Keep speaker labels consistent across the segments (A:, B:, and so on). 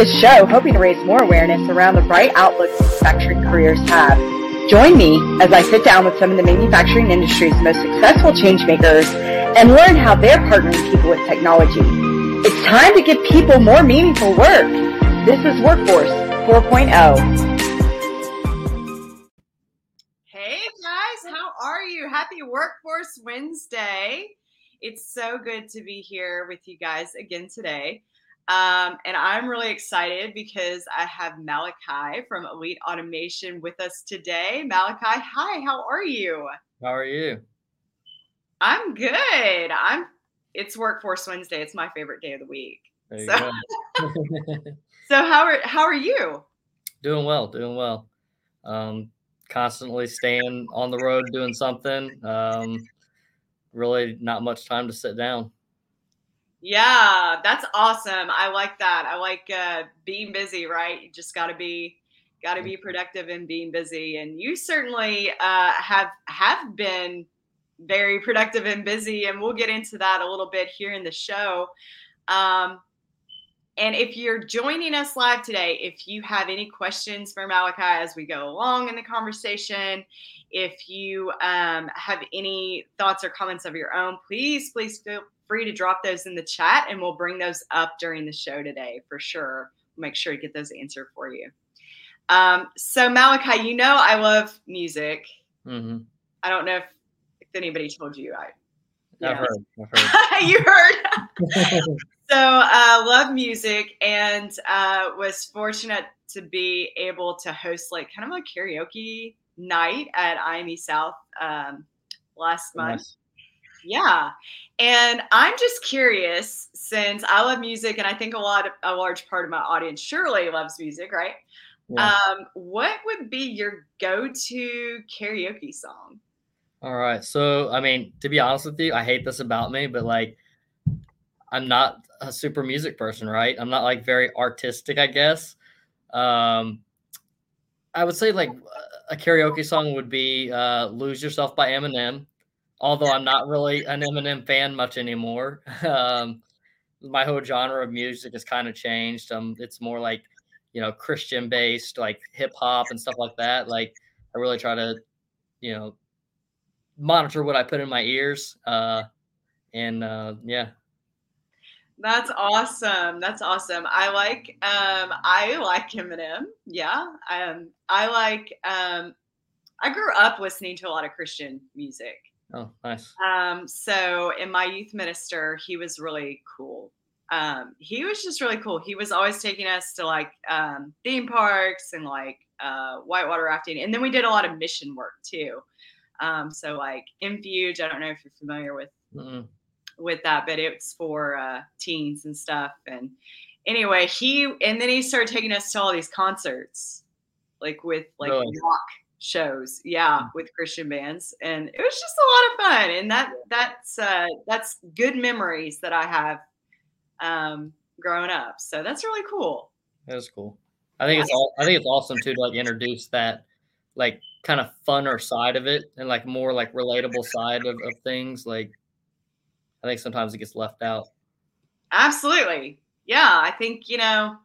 A: this show hoping to raise more awareness around the bright outlook manufacturing careers have. Join me as I sit down with some of the manufacturing industry's most successful changemakers and learn how they're partnering people with technology. It's time to give people more meaningful work. This is Workforce 4.0.
B: Hey guys, how are you? Happy Workforce Wednesday. It's so good to be here with you guys again today. Um, and I'm really excited because I have Malachi from Elite Automation with us today. Malachi, hi, how are you?
C: How are you?
B: I'm good. I'm it's Workforce Wednesday. It's my favorite day of the week. so, so how are how are you?
C: Doing well, doing well. Um, constantly staying on the road doing something. Um, really not much time to sit down.
B: Yeah, that's awesome. I like that. I like uh, being busy, right? You just got to be got to be mm-hmm. productive and being busy. And you certainly uh, have have been very productive and busy, and we'll get into that a little bit here in the show. Um, and if you're joining us live today, if you have any questions for Malachi as we go along in the conversation, if you um, have any thoughts or comments of your own, please, please feel free to drop those in the chat and we'll bring those up during the show today for sure. We'll make sure to get those answered for you. Um, so, Malachi, you know I love music. Mm-hmm. I don't know if, if anybody told you. I,
C: yeah. I've heard. I've heard.
B: you heard. so, uh, love music and uh, was fortunate to be able to host like kind of a karaoke night at IME South um, last month. Nice. Yeah. And I'm just curious since I love music and I think a lot of a large part of my audience surely loves music, right? Yeah. Um, what would be your go-to karaoke song?
C: All right. So, I mean, to be honest with you, I hate this about me, but like I'm not a super music person, right? I'm not like very artistic, I guess. Um I would say like a karaoke song would be uh Lose Yourself by Eminem although I'm not really an Eminem fan much anymore. Um, my whole genre of music has kind of changed. Um, it's more like, you know, Christian based, like hip hop and stuff like that. Like, I really try to, you know, monitor what I put in my ears. Uh, and uh, yeah.
B: That's awesome. That's awesome. I like um I like Eminem. Yeah. Um I like um I grew up listening to a lot of Christian music.
C: Oh, nice.
B: Um, so in my youth minister, he was really cool. Um, he was just really cool. He was always taking us to like um, theme parks and like uh, whitewater rafting, and then we did a lot of mission work too. Um, so like Infuge, I don't know if you're familiar with mm with that, but it's for uh, teens and stuff. And anyway, he and then he started taking us to all these concerts, like with like rock shows yeah mm. with christian bands and it was just a lot of fun and that that's uh that's good memories that i have um growing up so that's really cool
C: that's cool i think it's all i think it's awesome too to like introduce that like kind of funner side of it and like more like relatable side of, of things like i think sometimes it gets left out
B: absolutely yeah i think you know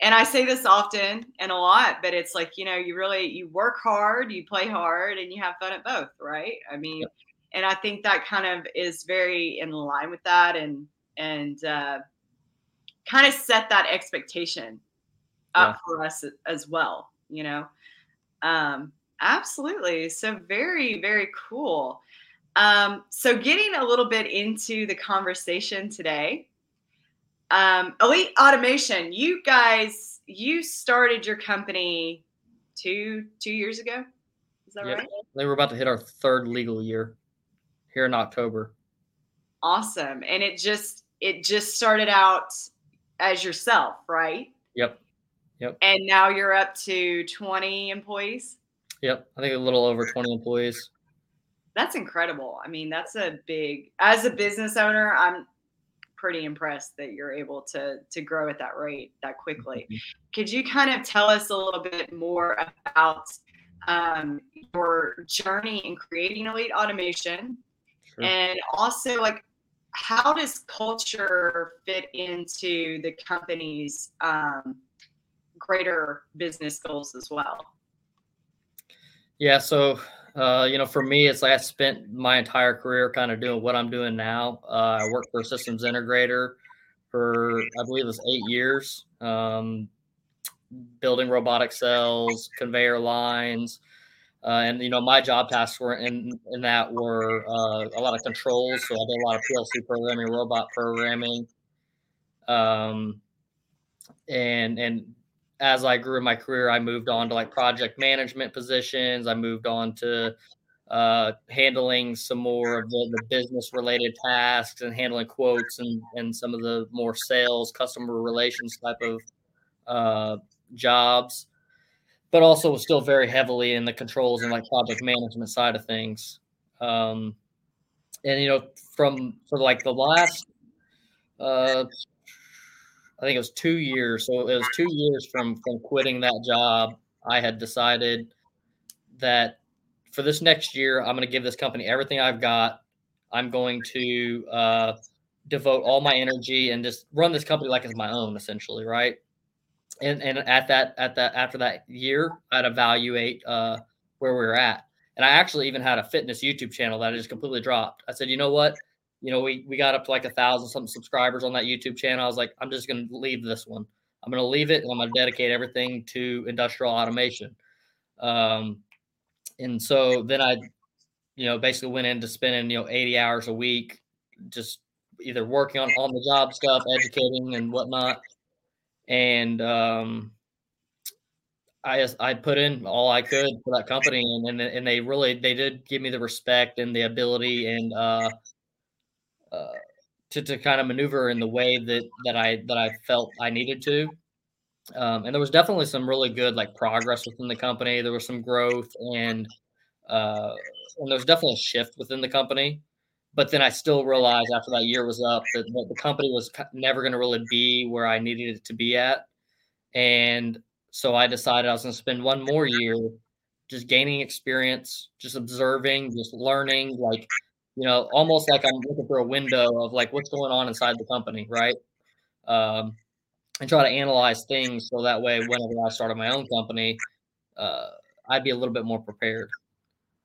B: and I say this often and a lot, but it's like, you know, you really you work hard, you play hard, and you have fun at both, right? I mean, yep. and I think that kind of is very in line with that and and uh, kind of set that expectation up yeah. for us as well, you know. Um, absolutely. So very, very cool. Um, so getting a little bit into the conversation today um, Elite Automation, you guys, you started your company two two years ago. Is that yep. right?
C: They were about to hit our third legal year here in October.
B: Awesome, and it just it just started out as yourself, right?
C: Yep. Yep.
B: And now you're up to 20 employees?
C: Yep. I think a little over 20 employees.
B: That's incredible. I mean, that's a big as a business owner, I'm pretty impressed that you're able to to grow at that rate that quickly. Mm-hmm. Could you kind of tell us a little bit more about um, your journey in creating elite automation, sure. and also like how does culture fit into the company's um, greater business goals as well?
C: Yeah, so uh, you know, for me, it's like I spent my entire career kind of doing what I'm doing now. Uh, I worked for a systems integrator for I believe it was eight years, um, building robotic cells, conveyor lines, uh, and you know my job tasks were in in that were uh, a lot of controls. So I did a lot of PLC programming, robot programming, um, and and as I grew in my career, I moved on to like project management positions. I moved on to uh, handling some more of the, the, business related tasks and handling quotes and, and some of the more sales, customer relations type of uh, jobs, but also was still very heavily in the controls and like project management side of things. Um, and, you know, from for like the last uh, I think it was two years. So it was two years from from quitting that job. I had decided that for this next year, I'm going to give this company everything I've got. I'm going to uh, devote all my energy and just run this company like it's my own, essentially, right? And and at that at that after that year, I'd evaluate uh, where we we're at. And I actually even had a fitness YouTube channel that I just completely dropped. I said, you know what? You know, we we got up to like a thousand something subscribers on that YouTube channel. I was like, I'm just gonna leave this one. I'm gonna leave it and I'm gonna dedicate everything to industrial automation. Um, and so then I, you know, basically went into spending you know 80 hours a week, just either working on on the job stuff, educating and whatnot. And um, I I put in all I could for that company, and and, and they really they did give me the respect and the ability and uh, uh, to, to kind of maneuver in the way that that I that I felt I needed to. Um, and there was definitely some really good like progress within the company. There was some growth and uh, and there was definitely a shift within the company. But then I still realized after that year was up that, that the company was never going to really be where I needed it to be at. And so I decided I was going to spend one more year just gaining experience, just observing, just learning, like you know, almost like I'm looking for a window of like what's going on inside the company, right? Um, and try to analyze things so that way, whenever I started my own company, uh, I'd be a little bit more prepared.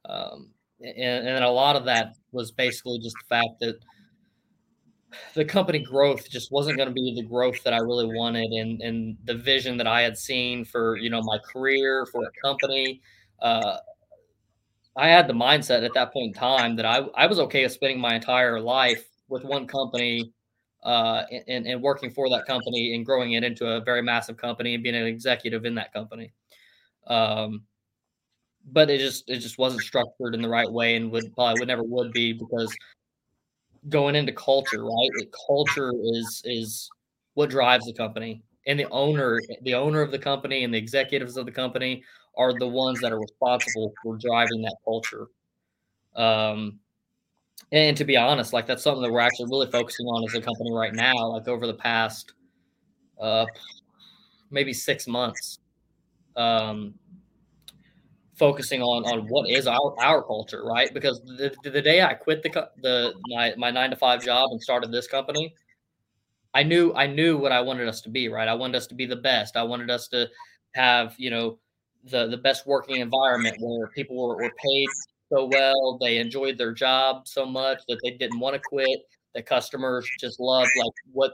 C: Um, and, and a lot of that was basically just the fact that the company growth just wasn't going to be the growth that I really wanted, and and the vision that I had seen for you know my career for a company. Uh, I had the mindset at that point in time that I, I was okay with spending my entire life with one company uh, and, and working for that company and growing it into a very massive company and being an executive in that company. Um, but it just it just wasn't structured in the right way and would probably would never would be because going into culture, right? culture is is what drives the company and the owner the owner of the company and the executives of the company are the ones that are responsible for driving that culture. Um, and to be honest, like that's something that we're actually really focusing on as a company right now. Like over the past, uh, maybe six months, um, focusing on on what is our our culture, right? Because the, the day I quit the the my my nine to five job and started this company, I knew I knew what I wanted us to be, right? I wanted us to be the best. I wanted us to have you know the the best working environment where people were, were paid so well, they enjoyed their job so much that they didn't want to quit. The customers just loved like what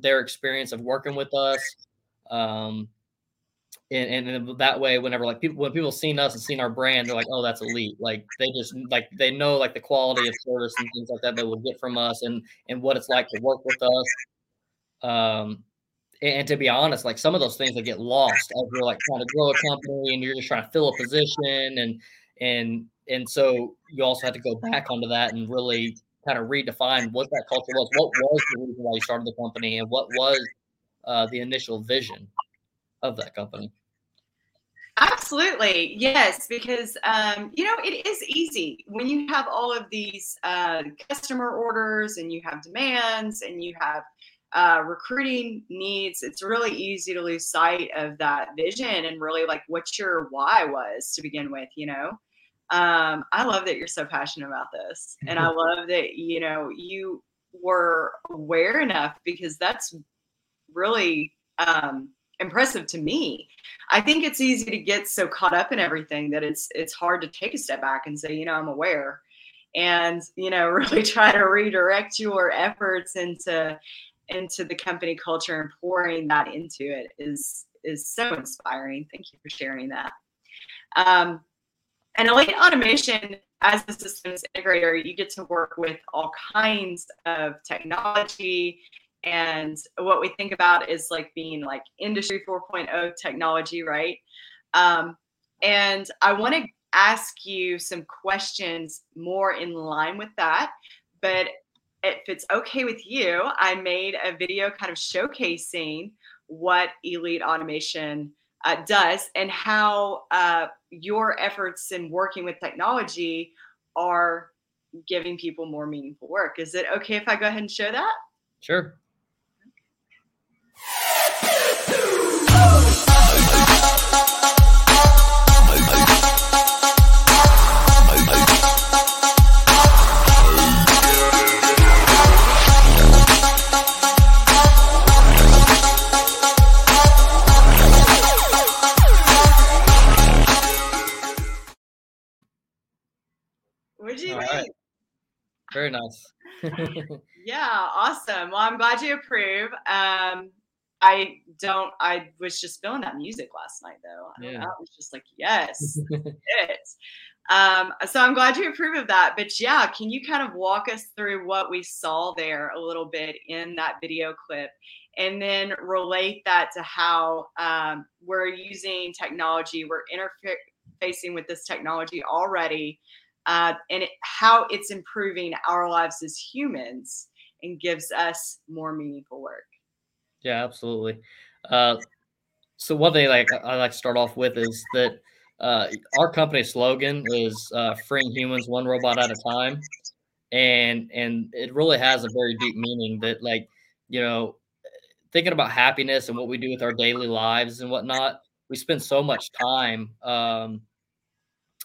C: their experience of working with us. Um, and, and that way, whenever like people when people seen us and seen our brand, they're like, "Oh, that's elite!" Like they just like they know like the quality of service and things like that they will get from us, and and what it's like to work with us. Um, and to be honest, like some of those things that get lost as you're like trying to grow a company and you're just trying to fill a position and and and so you also have to go back onto that and really kind of redefine what that culture was. What was the reason why you started the company and what was uh, the initial vision of that company?
B: Absolutely, yes, because um, you know it is easy when you have all of these uh, customer orders and you have demands and you have uh, recruiting needs, it's really easy to lose sight of that vision and really like what your why was to begin with, you know? Um, I love that you're so passionate about this. And I love that, you know, you were aware enough because that's really um, impressive to me. I think it's easy to get so caught up in everything that it's it's hard to take a step back and say, you know, I'm aware and you know really try to redirect your efforts into into the company culture and pouring that into it is is so inspiring. Thank you for sharing that. Um, and Elite Automation, as a systems integrator, you get to work with all kinds of technology. And what we think about is like being like industry 4.0 technology, right? Um, and I want to ask you some questions more in line with that. But if it's okay with you, I made a video kind of showcasing what Elite Automation uh, does and how uh, your efforts in working with technology are giving people more meaningful work. Is it okay if I go ahead and show that?
C: Sure. Very nice.
B: yeah, awesome. Well, I'm glad you approve. Um, I don't. I was just feeling that music last night, though. I, yeah. I was just like, yes, it. Um, so I'm glad you approve of that. But yeah, can you kind of walk us through what we saw there a little bit in that video clip, and then relate that to how um, we're using technology, we're interfacing with this technology already uh, and it, how it's improving our lives as humans and gives us more meaningful work.
C: Yeah, absolutely. Uh, so one thing like I like to start off with is that uh, our company slogan is uh, "freeing humans one robot at a time," and and it really has a very deep meaning that like you know thinking about happiness and what we do with our daily lives and whatnot. We spend so much time um,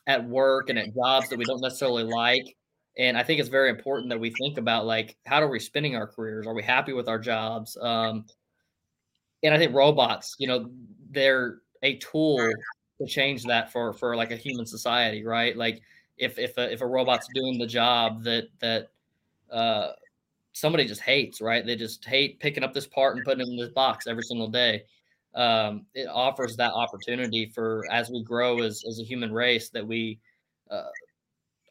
C: at work and at jobs that we don't necessarily like. And I think it's very important that we think about like how are we spending our careers? Are we happy with our jobs? Um, and I think robots, you know, they're a tool to change that for for like a human society, right? Like if if a, if a robot's doing the job that that uh, somebody just hates, right? They just hate picking up this part and putting it in this box every single day um, it offers that opportunity for as we grow as, as a human race that we uh,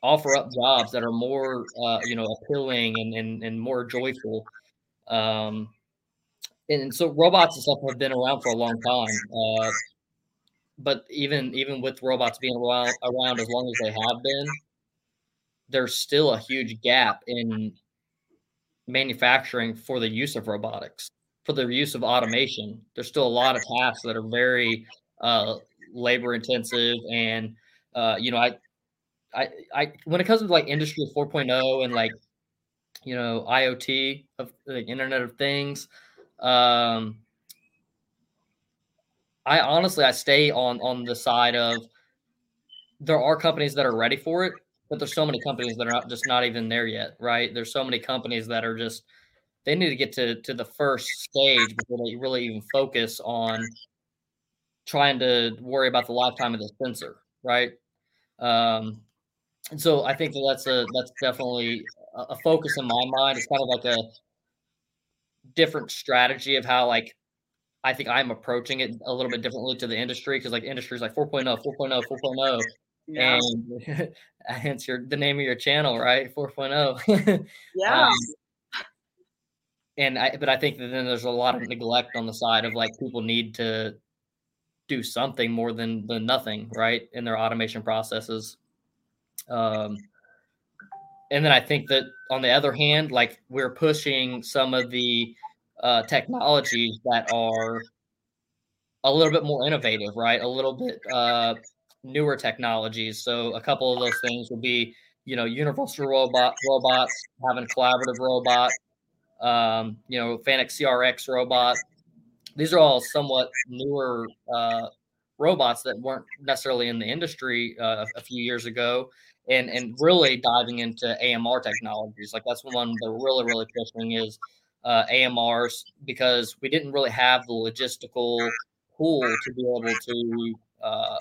C: offer up jobs that are more uh, you know appealing and, and, and more joyful. Um, and so robots and stuff have been around for a long time uh, but even even with robots being around, around as long as they have been there's still a huge gap in manufacturing for the use of robotics for the use of automation. There's still a lot of tasks that are very uh, labor intensive, and uh, you know, I, I, I, when it comes to like industry 4.0 and like, you know, IoT of like Internet of Things, um, I honestly I stay on on the side of there are companies that are ready for it, but there's so many companies that are not just not even there yet, right? There's so many companies that are just they need to get to to the first stage before they really even focus on trying to worry about the lifetime of the sensor, right? Um, and so I think that that's a that's definitely a, focus in my mind. It's kind of like a different strategy of how like I think I'm approaching it a little bit differently to the industry because like industry is like 4.0, 4.0, 4.0. Yeah. And hence your the name of your channel, right? 4.0.
B: yeah. Um,
C: and I but I think that then there's a lot of neglect on the side of like people need to do something more than than nothing, right, in their automation processes. Um, and then I think that on the other hand, like we're pushing some of the uh, technologies that are a little bit more innovative, right? A little bit uh, newer technologies. So a couple of those things would be, you know, universal robot robots, having collaborative robot, um, you know, Fanuc CRX robot. These are all somewhat newer uh, robots that weren't necessarily in the industry uh, a few years ago, and and really diving into AMR technologies. Like that's one they're really really pushing is uh, AMRs because we didn't really have the logistical tool to be able to uh,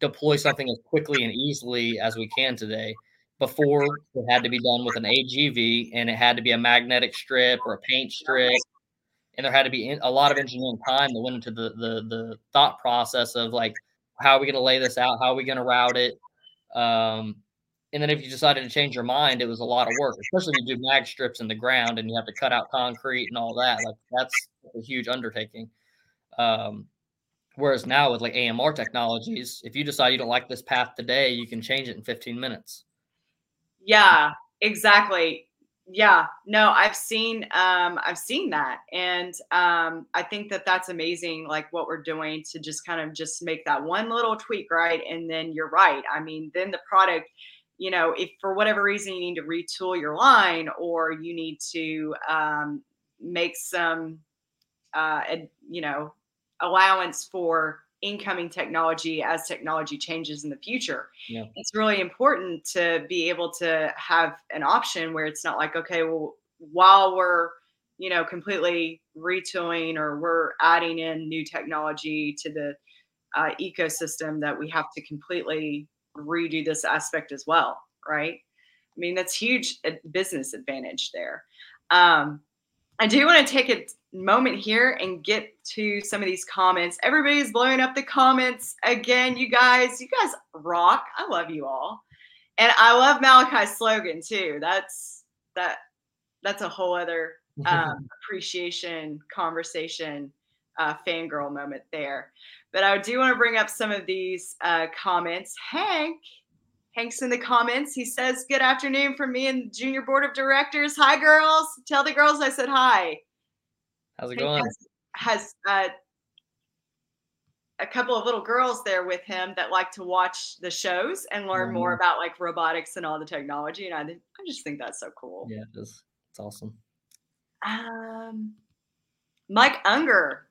C: deploy something as quickly and easily as we can today. Before it had to be done with an AGV and it had to be a magnetic strip or a paint strip. And there had to be a lot of engineering time that went into the, the, the thought process of like, how are we going to lay this out? How are we going to route it? Um, and then if you decided to change your mind, it was a lot of work, especially if you do mag strips in the ground and you have to cut out concrete and all that. Like that's a huge undertaking. Um, whereas now with like AMR technologies, if you decide you don't like this path today, you can change it in 15 minutes.
B: Yeah, exactly. Yeah, no, I've seen, um, I've seen that, and um, I think that that's amazing. Like what we're doing to just kind of just make that one little tweak, right? And then you're right. I mean, then the product you know, if for whatever reason you need to retool your line or you need to um, make some, uh, you know, allowance for incoming technology as technology changes in the future. Yeah. It's really important to be able to have an option where it's not like, okay, well, while we're, you know, completely retooling or we're adding in new technology to the uh, ecosystem that we have to completely redo this aspect as well, right? I mean, that's huge business advantage there. Um, I do want to take a moment here and get to some of these comments. Everybody's blowing up the comments again. You guys, you guys rock. I love you all, and I love Malachi's slogan too. That's that. That's a whole other um, appreciation conversation, uh, fangirl moment there. But I do want to bring up some of these uh, comments. Hank, Hank's in the comments. He says, Good afternoon from me and Junior Board of Directors. Hi, girls. Tell the girls I said hi.
C: How's it going?
B: Has, has uh, a couple of little girls there with him that like to watch the shows and learn mm-hmm. more about like robotics and all the technology. And I, I just think that's so cool.
C: Yeah, it is. It's awesome.
B: Um, Mike Unger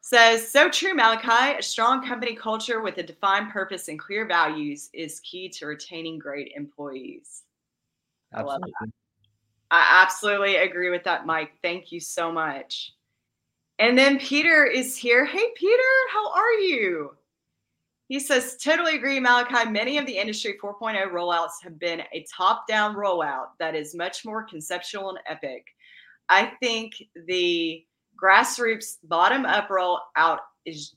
B: says so true malachi a strong company culture with a defined purpose and clear values is key to retaining great employees absolutely. I, I absolutely agree with that mike. Thank you so much. And then peter is here. Hey peter how are you? He says totally agree malachi. Many of the industry 4.0 rollouts have been a top down rollout that is much more conceptual and epic. I think the grassroots bottom up roll out is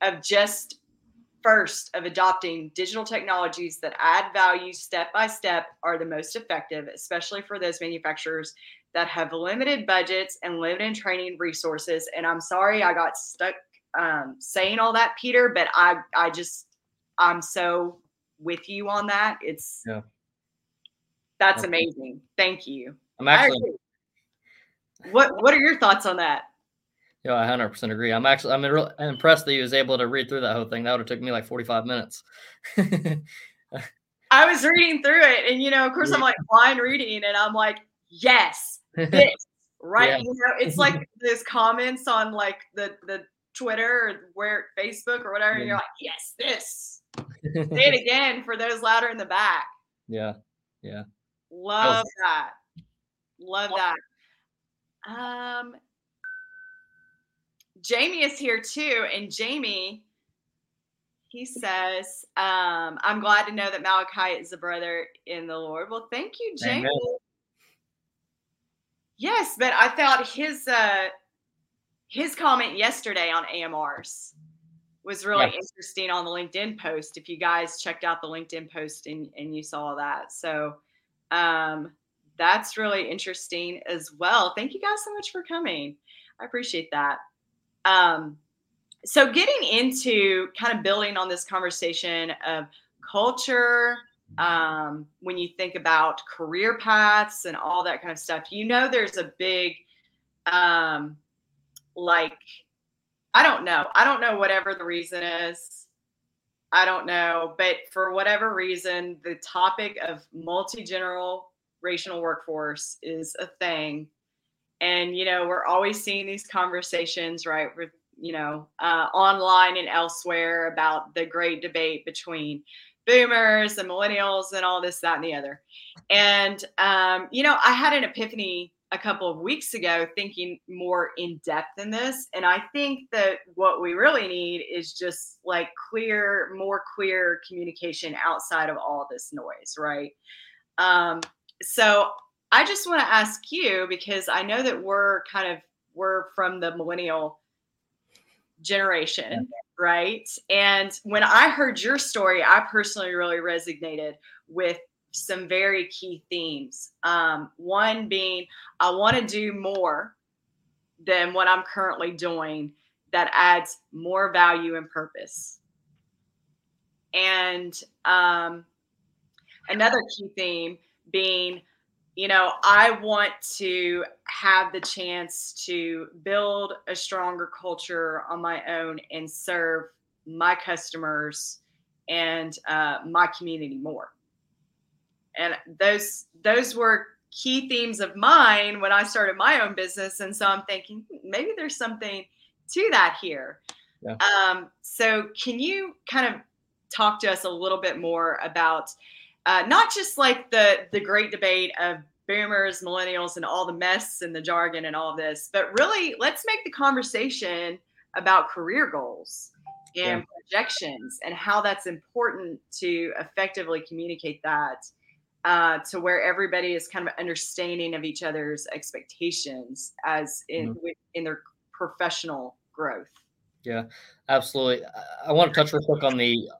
B: of just first of adopting digital technologies that add value step by step are the most effective, especially for those manufacturers that have limited budgets and limited training resources. And I'm sorry I got stuck um, saying all that, Peter, but I I just I'm so with you on that. It's yeah. That's amazing. Thank you.
C: I'm actually
B: what What are your thoughts on that?
C: Yeah, I 100% agree. I'm actually I'm real impressed that he was able to read through that whole thing. That would have took me like 45 minutes.
B: I was reading through it, and you know, of course, I'm like blind reading, and I'm like, yes, this, right? Yeah. You know, it's like those comments on like the the Twitter or where Facebook or whatever, and you're like, yes, this. Say it again for those louder in the back.
C: Yeah, yeah.
B: Love that. Love that. Um, Jamie is here too, and Jamie, he says, um, "I'm glad to know that Malachi is a brother in the Lord." Well, thank you, Jamie. Amen. Yes, but I thought his uh, his comment yesterday on AMRs was really yes. interesting on the LinkedIn post. If you guys checked out the LinkedIn post and, and you saw that, so um, that's really interesting as well. Thank you guys so much for coming. I appreciate that. Um, so, getting into kind of building on this conversation of culture, um, when you think about career paths and all that kind of stuff, you know, there's a big, um, like, I don't know. I don't know whatever the reason is. I don't know. But for whatever reason, the topic of multi general racial workforce is a thing. And, you know, we're always seeing these conversations, right, with, you know, uh, online and elsewhere about the great debate between boomers and millennials and all this, that, and the other. And, um, you know, I had an epiphany a couple of weeks ago thinking more in depth in this and i think that what we really need is just like clear more clear communication outside of all this noise right um, so i just want to ask you because i know that we're kind of we're from the millennial generation right and when i heard your story i personally really resonated with some very key themes. Um, one being, I want to do more than what I'm currently doing that adds more value and purpose. And um, another key theme being, you know, I want to have the chance to build a stronger culture on my own and serve my customers and uh, my community more and those those were key themes of mine when I started my own business. And so I'm thinking hmm, maybe there's something to that here. Yeah. Um, so can you kind of talk to us a little bit more about uh, not just like the the great debate of boomers, millennials, and all the mess and the jargon and all this, but really let's make the conversation about career goals and yeah. projections and how that's important to effectively communicate that uh, to where everybody is kind of understanding of each other's expectations as in mm-hmm. in their professional growth.
C: Yeah, absolutely. I want to touch real quick on the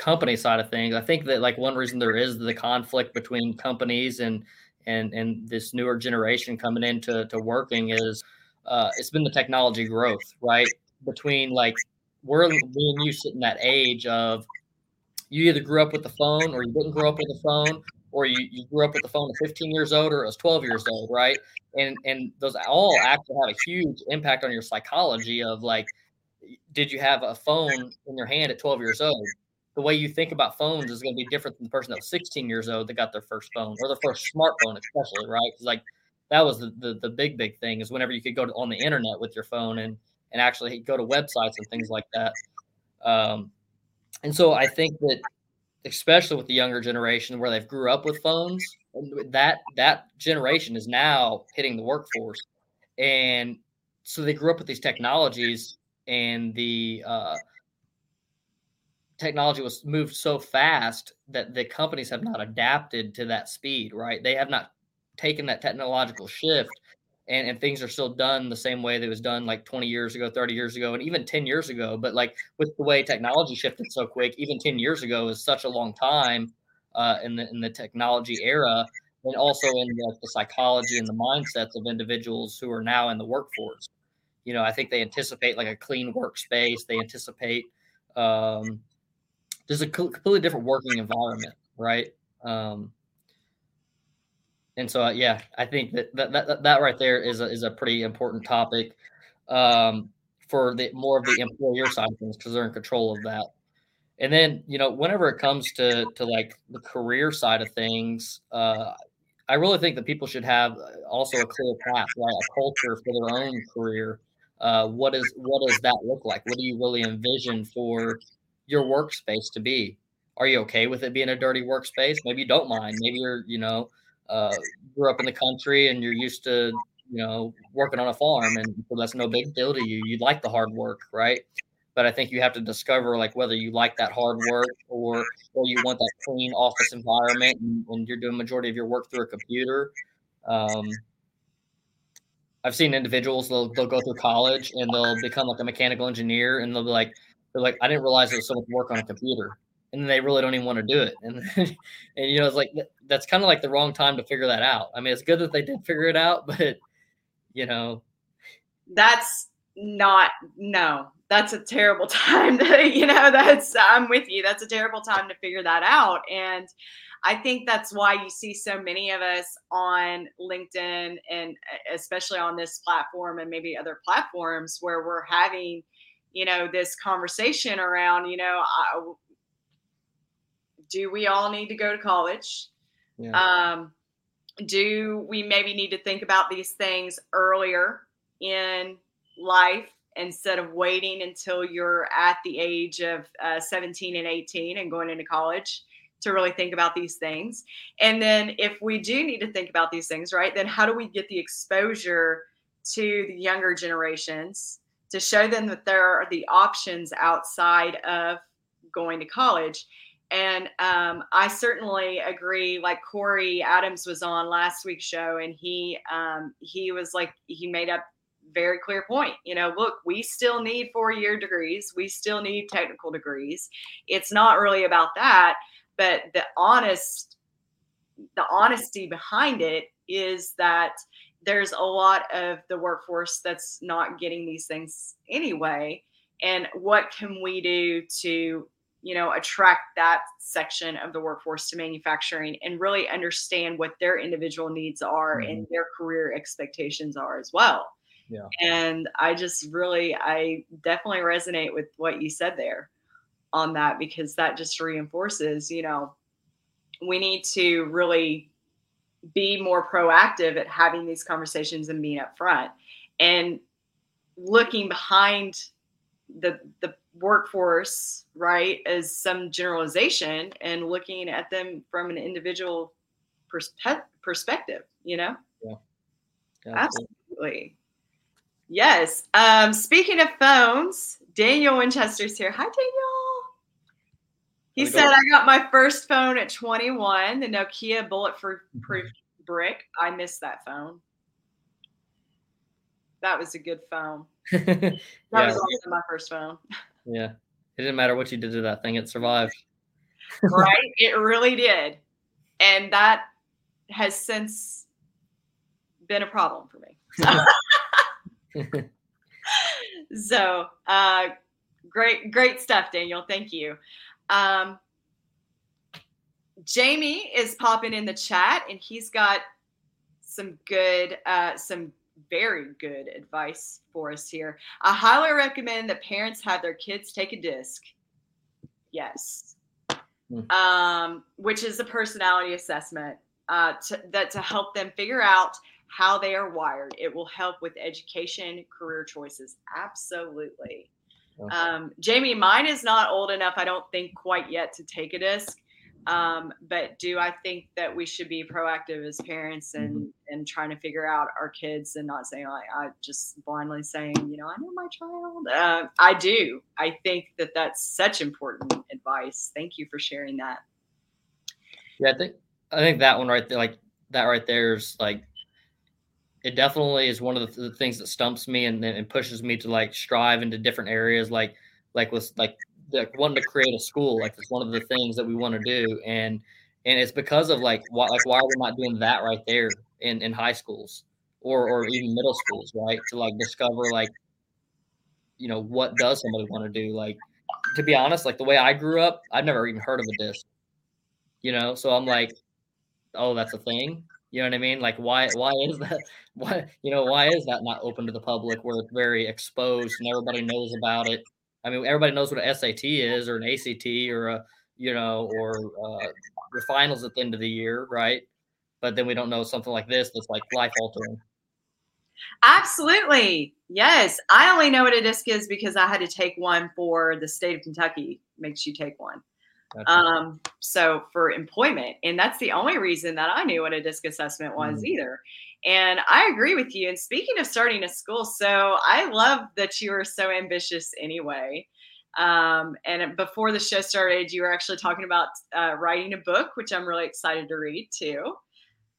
C: company side of things. I think that like one reason there is the conflict between companies and and and this newer generation coming into to working is uh, it's been the technology growth, right? Between like we're me and you sitting that age of you either grew up with the phone or you didn't grow up with the phone or you, you grew up with the phone at 15 years old or it was 12 years old, right? And and those all actually have a huge impact on your psychology of like, did you have a phone in your hand at 12 years old? The way you think about phones is going to be different than the person that was 16 years old that got their first phone or their first smartphone, especially, right? Because like that was the, the, the big big thing is whenever you could go to, on the internet with your phone and and actually go to websites and things like that. Um, and so I think that especially with the younger generation where they've grew up with phones that that generation is now hitting the workforce and so they grew up with these technologies and the uh, technology was moved so fast that the companies have not adapted to that speed right? They have not taken that technological shift and, and things are still done the same way that was done like 20 years ago 30 years ago and even 10 years ago but like with the way technology shifted so quick even 10 years ago is such a long time uh, in the in the technology era and also in the, the psychology and the mindsets of individuals who are now in the workforce. You know i think they anticipate like a clean workspace. They anticipate um, there's a completely different working environment right um, and so uh, yeah, I think that, that that that right there is a is a pretty important topic um, for the more of the employer side of things because they're in control of that. And then you know, whenever it comes to to like the career side of things, uh, I really think that people should have also a clear path, right? A culture for their own career. Uh, what is what does that look like? What do you really envision for your workspace to be? Are you okay with it being a dirty workspace? Maybe you don't mind. Maybe you're, you know, uh, grew up in the country and you're used to you know working on a farm and that's no big deal to you you like the hard work right but i think you have to discover like whether you like that hard work or or you want that clean office environment and, and you're doing majority of your work through a computer um, i've seen individuals they'll, they'll go through college and they'll become like a mechanical engineer and they'll be like they're like i didn't realize there was so much work on a computer and they really don't even want to do it. And and you know, it's like that's kind of like the wrong time to figure that out. I mean, it's good that they did figure it out, but you know,
B: that's not no. That's a terrible time to, you know, that's I'm with you. That's a terrible time to figure that out. And I think that's why you see so many of us on LinkedIn and especially on this platform and maybe other platforms where we're having you know this conversation around you know I, do we all need to go to college? Yeah. Um, do we maybe need to think about these things earlier in life instead of waiting until you're at the age of uh, 17 and 18 and going into college? to really think about these things. And then if we do need to think about these things, right, then how do we get the exposure to the younger generations to show them that there are the options outside of going to college? And um, I certainly agree. Like Corey Adams was on last week's show, and he um, he was like he made up very clear point. You know, look, we still need four year degrees. We still need technical degrees. It's not really about that, but the honest, the honesty behind it is that there's a lot of the workforce that's not getting these things anyway. And what can we do to, you know, attract that section of the workforce to manufacturing and really understand what their individual needs are mm-hmm. and their career expectations are as well.
C: Yeah.
B: And I just really, I definitely resonate with what you said there on that because that just reinforces, you know, we need to really be more proactive at having these conversations and being upfront and looking behind the the workforce right as some generalization and looking at them from an individual perspe- perspective you know
C: yeah,
B: absolutely Yes. Um, speaking of phones, Daniel Winchester's here. Hi, Daniel. He said, I got my first phone at 21, the Nokia bulletproof mm-hmm. brick. I missed that phone. That was a good phone. that yeah. was also my first phone.
C: Yeah. It didn't matter what you did to that thing, it survived.
B: right? It really did. And that has since been a problem for me. so uh, great, great stuff, Daniel. Thank you. Um, Jamie is popping in the chat, and he's got some good, uh, some very good advice for us here. I highly recommend that parents have their kids take a disc. Yes. Mm. Um, which is a personality assessment uh, to, that to help them figure out how they are wired. It will help with education, career choices. Absolutely. Um, Jamie, mine is not old enough, I don't think, quite yet to take a disc. Um, but do I think that we should be proactive as parents and mm-hmm. and trying to figure out our kids and not saying like I just blindly saying you know I know my child. Uh, I do. I think that that's such important advice. Thank you for sharing that.
C: Yeah, I think I think that one right there, like that right there is like it definitely is one of the, the things that stumps me and, and pushes me to like strive into different areas like like with like wanting to create a school like it's one of the things that we want to do. And and it's because of like why like why are we not doing that right there in in high schools or or even middle schools right? To like discover like you know what does somebody want to do? Like to be honest like the way i grew up i've never even heard of a disc you know? So i'm like oh that's a thing you know what I mean? Like why why is that why you know why is that not open to the public where it's very exposed and everybody knows about it? I mean, everybody knows what an SAT is or an ACT or a you know or uh, your finals at the end of the year, right? But then we don't know something like this that's like life altering.
B: Absolutely. Yes. I only know what a disc is because I had to take one for the state of Kentucky, makes you take one. Um, so for employment, and that's the only reason that I knew what a disc assessment was mm. either. And I agree with you. And speaking of starting a school, so I love that you are so ambitious anyway. Um, and before the show started, you were actually talking about uh, writing a book, which I'm really excited to read too.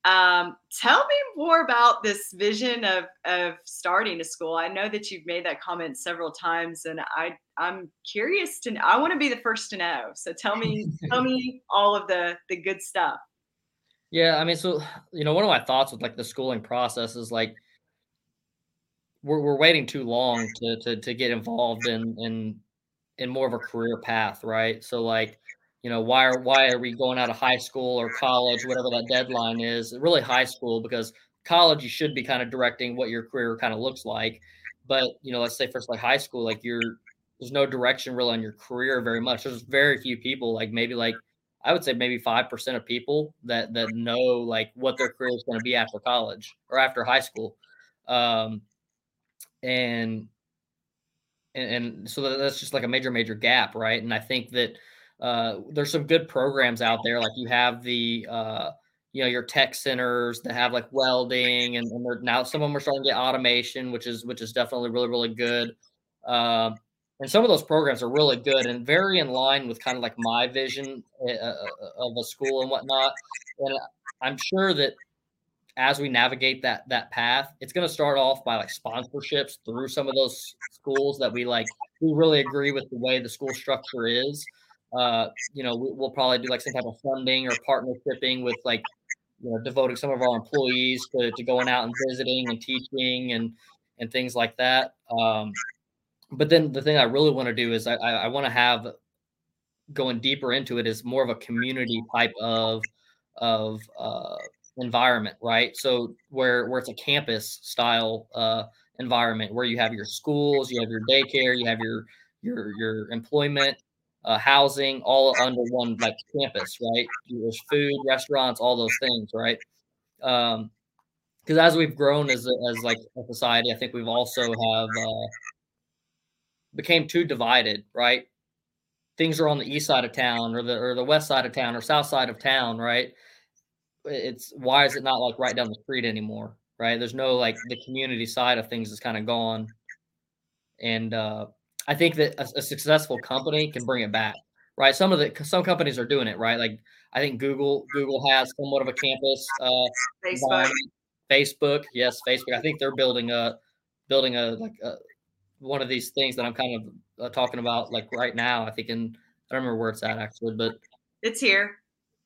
B: Um, tell me more about this vision of of starting a school. I know that you've made that comment several times, and I I'm curious to. I want to be the first to know. So tell me tell me all of the the good stuff.
C: Yeah, I mean, so you know, one of my thoughts with like the schooling process is like we're we're waiting too long to to to get involved in in in more of a career path, right? So like you know why are why are we going out of high school or college whatever that deadline is really high school because college you should be kind of directing what your career kind of looks like. But you know let's say first like high school like you're there's no direction really on your career very much. There's very few people like maybe like i would say maybe 5% of people that that know like what their career is going to be after college or after high school. Um and and, and so that's just like a major major gap right? And i think that uh, there's some good programs out there. Like you have the, uh, you know, your tech centers that have like welding, and, and now some of them are starting to get automation, which is which is definitely really really good. Um, and some of those programs are really good and very in line with kind of like my vision uh, uh, uh, of a school and whatnot. And I'm sure that as we navigate that that path, it's going to start off by like sponsorships through some of those schools that we like. We really agree with the way the school structure is. Uh, you know, we, will probably do like some type of funding or partnershiping with like, you know, devoting some of our employees to, to going out and visiting and teaching and and things like that. Um, but then the thing I really want to do is I, I want to have going deeper into it is more of a community type of of uh, environment, right? So where where it's a campus style uh, environment where you have your schools, you have your daycare, you have your your your employment, uh, housing, all under one like campus, right? There's food, restaurants, all those things, right? Um, because as we've grown as as like a society, I think we've also have uh, became too divided, right? Things are on the east side of town or the or the west side of town or south side of town, right? It's why is it not like right down the street anymore, right? There's no like the community side of things is kind of gone. And uh, I think that a, a, successful company can bring it back, right? Some of the some companies are doing it, right? Like I think Google Google has somewhat of a campus. Uh, Facebook. Facebook, yes, Facebook. I think they're building a building a like a, one of these things that I'm kind of uh, talking about like right now. I think in I don't remember where it's at actually, but
B: it's here.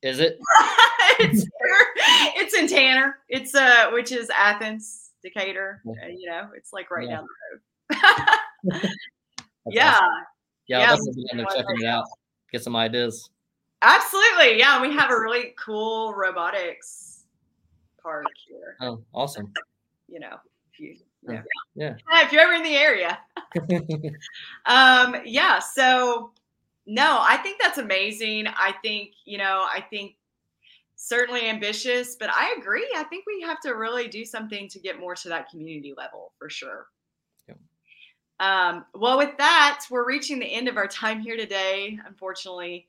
C: Is it?
B: it's here. It's in Tanner. It's uh, which is Athens, Decatur. Uh, you know, it's like right yeah. down the road. yeah.
C: Awesome. Yeah, yeah, I'll definitely be checking it out. Get some ideas.
B: Absolutely. Yeah, we have a really cool robotics park here.
C: Oh, awesome.
B: You know, if you yeah. yeah. If you're ever in the area. um, yeah. So, no, I think that's amazing. I think, you know, I think certainly ambitious, but I agree. I think we have to really do something to get more to that community level for sure. Um, well, with that, we're reaching the end of our time here today, unfortunately.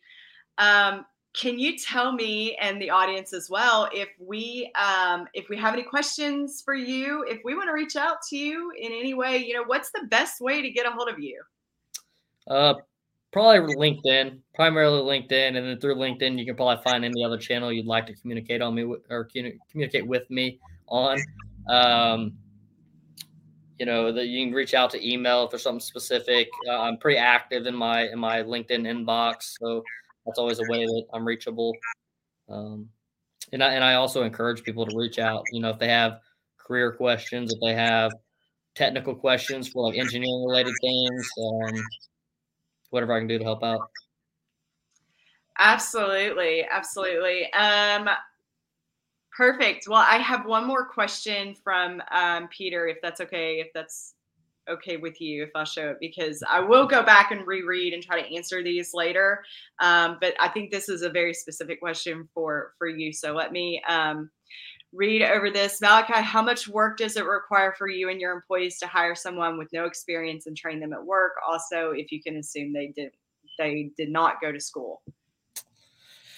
B: Um, can you tell me and the audience as well if we um, if we have any questions for you if we want to reach out to you in any way you know what's the best way to get a hold of you
C: uh probably linkedin primarily linkedin and then through linkedin you can probably find any other channel you'd like to communicate on me or communicate with me on um you know that you can reach out to email if there's something specific uh, i'm pretty active in my in my linkedin inbox so that's always a way that I'm reachable. Um, and I, and I also encourage people to reach out. You know, if they have career questions, if they have technical questions for like engineering related things, um, whatever I can do to help out.
B: Absolutely, absolutely. Um, perfect. Well, I have one more question from um, Peter, if that's okay. If that's okay with you if I show it because I will go back and reread and try to answer these later. Um, but I think this is a very specific question for for you. So let me um, read over this. Malachi, how much work does it require for you and your employees to hire someone with no experience and train them at work? Also, if you can assume they did they did not go to school.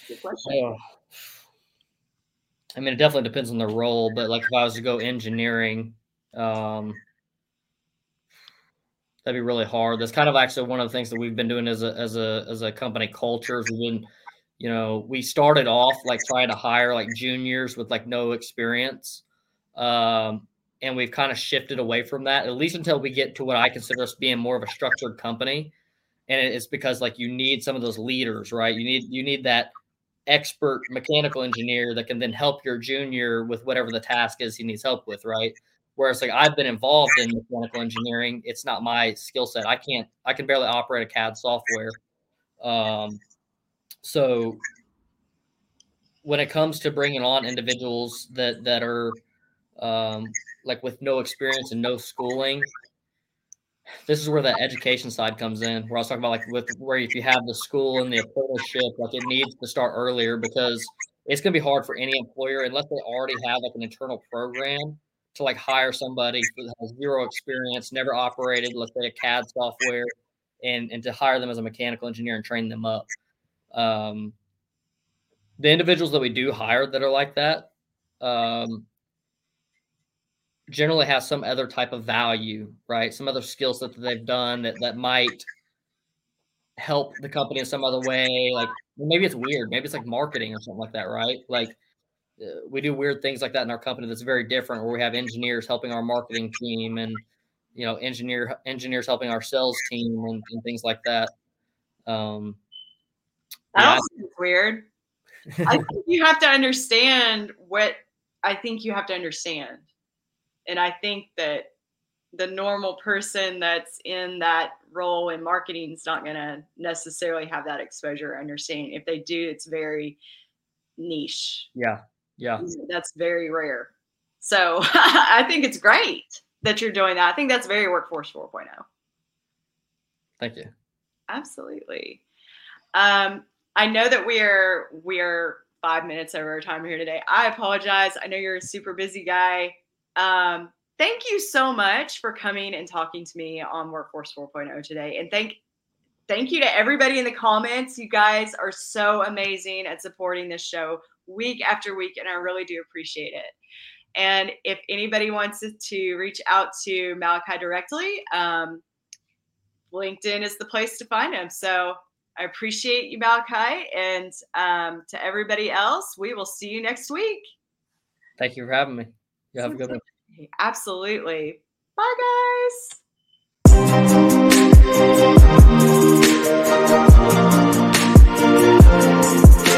C: Good question. Oh. I mean, it definitely depends on the role, but like if I was to go engineering, um, that'd be really hard. That's kind of actually one of the things that we've been doing as a as a as a company culture. We've been, you know, we started off like trying to hire like juniors with like no experience. Um, and we've kind of shifted away from that, at least until we get to what I consider us being more of a structured company. And it's because like you need some of those leaders, right? You need you need that expert mechanical engineer that can then help your junior with whatever the task is he needs help with, right? Whereas like I've been involved in mechanical engineering, it's not my skill set. I can't, I can barely operate a CAD software. Um, so when it comes to bringing on individuals that that are um, like with no experience and no schooling, this is where the education side comes in. Where I was talking about like with where if you have the school and the apprenticeship, like it needs to start earlier because it's going to be hard for any employer unless they already have like an internal program to like hire somebody who has zero experience, never operated, let's say a CAD software, and and to hire them as a mechanical engineer and train them up. Um, the individuals that we do hire that are like that um, generally has some other type of value, right? Some other skill set that they've done that that might help the company in some other way. Like maybe it's weird, maybe it's like marketing or something like that, right? Like uh, we do weird things like that in our company that's very different, where we have engineers helping our marketing team and you know engineer engineers helping our sales team and, and things like that. Um,
B: that yeah. also weird. I think you have to understand what I think you have to understand. And I think that the normal person that's in that role in marketing is not going to necessarily have that exposure or understanding. If they do, it's very niche.
C: Yeah. Yeah.
B: That's very rare. So I think it's great that you're doing that. I think that's very workforce 4.0.
C: Thank you.
B: Absolutely. Um, I know that we're we're five minutes over our time here today. I apologize. I know you're a super busy guy. Um, thank you so much for coming and talking to me on Workforce 4.0 today. And thank thank you to everybody in the comments. You guys are so amazing at supporting this show week after week, and I really do appreciate it. And if anybody wants to reach out to Malachi directly, um, LinkedIn is the place to find him. So I appreciate you, Malachi. And um, to everybody else, we will see you next week.
C: Thank you for having me. You have a good one.
B: Absolutely. Bye, guys.